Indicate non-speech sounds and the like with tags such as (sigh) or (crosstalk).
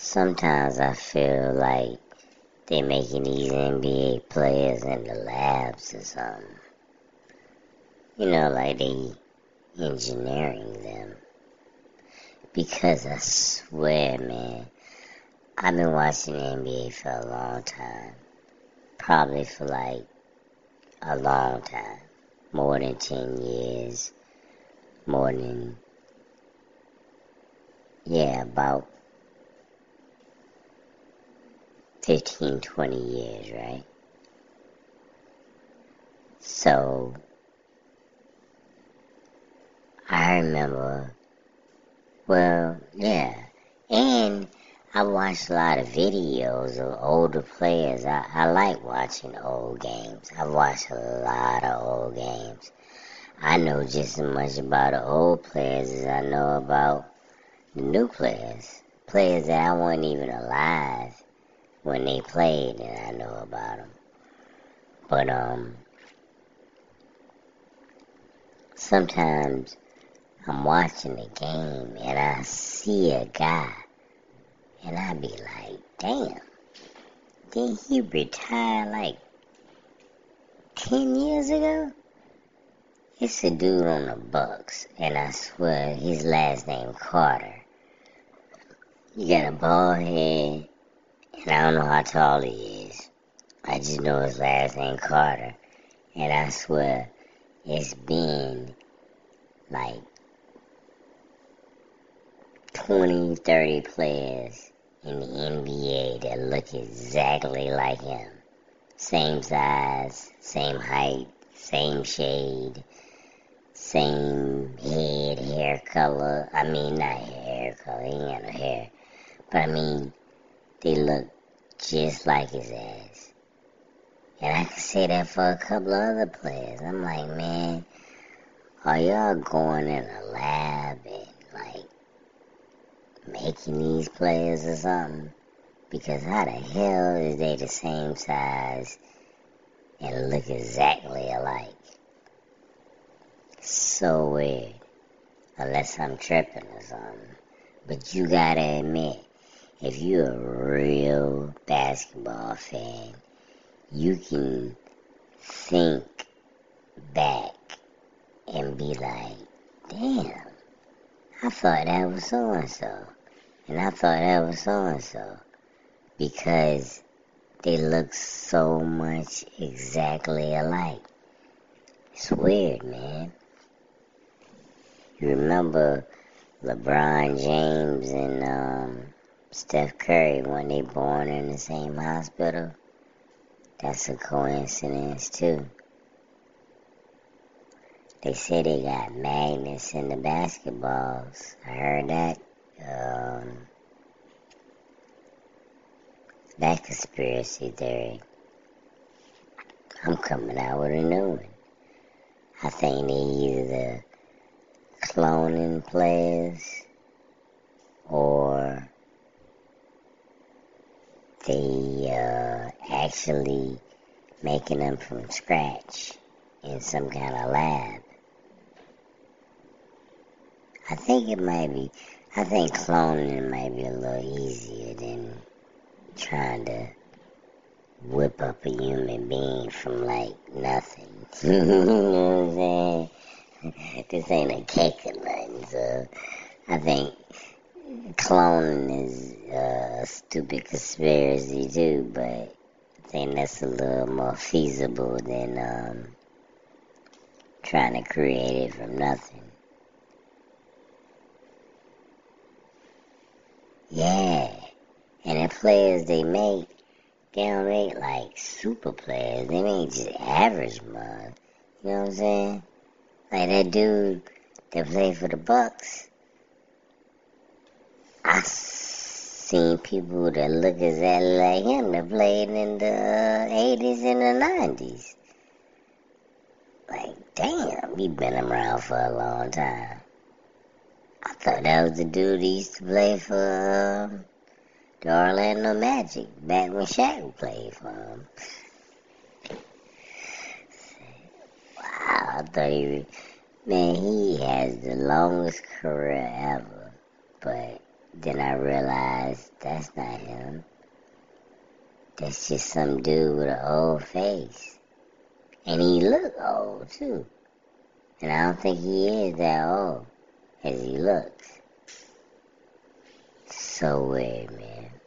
sometimes I feel like they're making these NBA players in the labs or something. You know, like they engineering them. Because I swear, man, I've been watching the NBA for a long time. Probably for like a long time. More than 10 years. More than, yeah, about 15, 20 years, right? So, I remember, well, yeah, and I watched a lot of videos of older players. I, I like watching old games. I've watched a lot of old games. I know just as much about the old players as I know about the new players. Players that I wasn't even alive when they played and I know about them. But, um, sometimes I'm watching the game and I see a guy and I be like, damn, did he retire like 10 years ago? It's a dude on the Bucks, and I swear his last name Carter. He got a bald head, and I don't know how tall he is. I just know his last name Carter, and I swear it's been like 20, 30 players in the NBA that look exactly like him. Same size, same height, same shade, same head, hair color. I mean, not hair color, he ain't got no hair. But I mean, they look just like his ass. And I can say that for a couple of other players. I'm like, man, are y'all going in a lab and like making these players or something? Because how the hell is they the same size and look exactly alike? So weird. Unless I'm tripping or something. But you gotta admit, if you're a real basketball fan, you can think back and be like, damn, I thought that was so and so. And I thought that was so and so. Because they look so much exactly alike. It's weird, man. You remember LeBron James and um, Steph Curry when they born in the same hospital? That's a coincidence too. They say they got magnets in the basketballs. I heard that. Um, that conspiracy theory. I'm coming out with a new one. I think they either cloning players or they uh, actually making them from scratch in some kind of lab. I think it might be, I think cloning might be a little easier than trying to whip up a human being from like nothing. (laughs) you know what I'm saying? this ain't a cake or nothing, so I think cloning is a stupid conspiracy too, but I think that's a little more feasible than um, trying to create it from nothing. Yeah, and the players they make, they don't make like super players. They make just average mugs. You know what I'm saying? Like that dude that played for the Bucks. I seen people that look exactly like him that played in the 80s and the 90s. Like, damn, he been around for a long time. I thought that was the dude that used to play for um, the Orlando Magic back when Shaq played for him. wow, I thought he, man, he has the longest career ever. But then I realized that's not him. That's just some dude with an old face. And he look old too. And I don't think he is that old as he looks. So weird, man.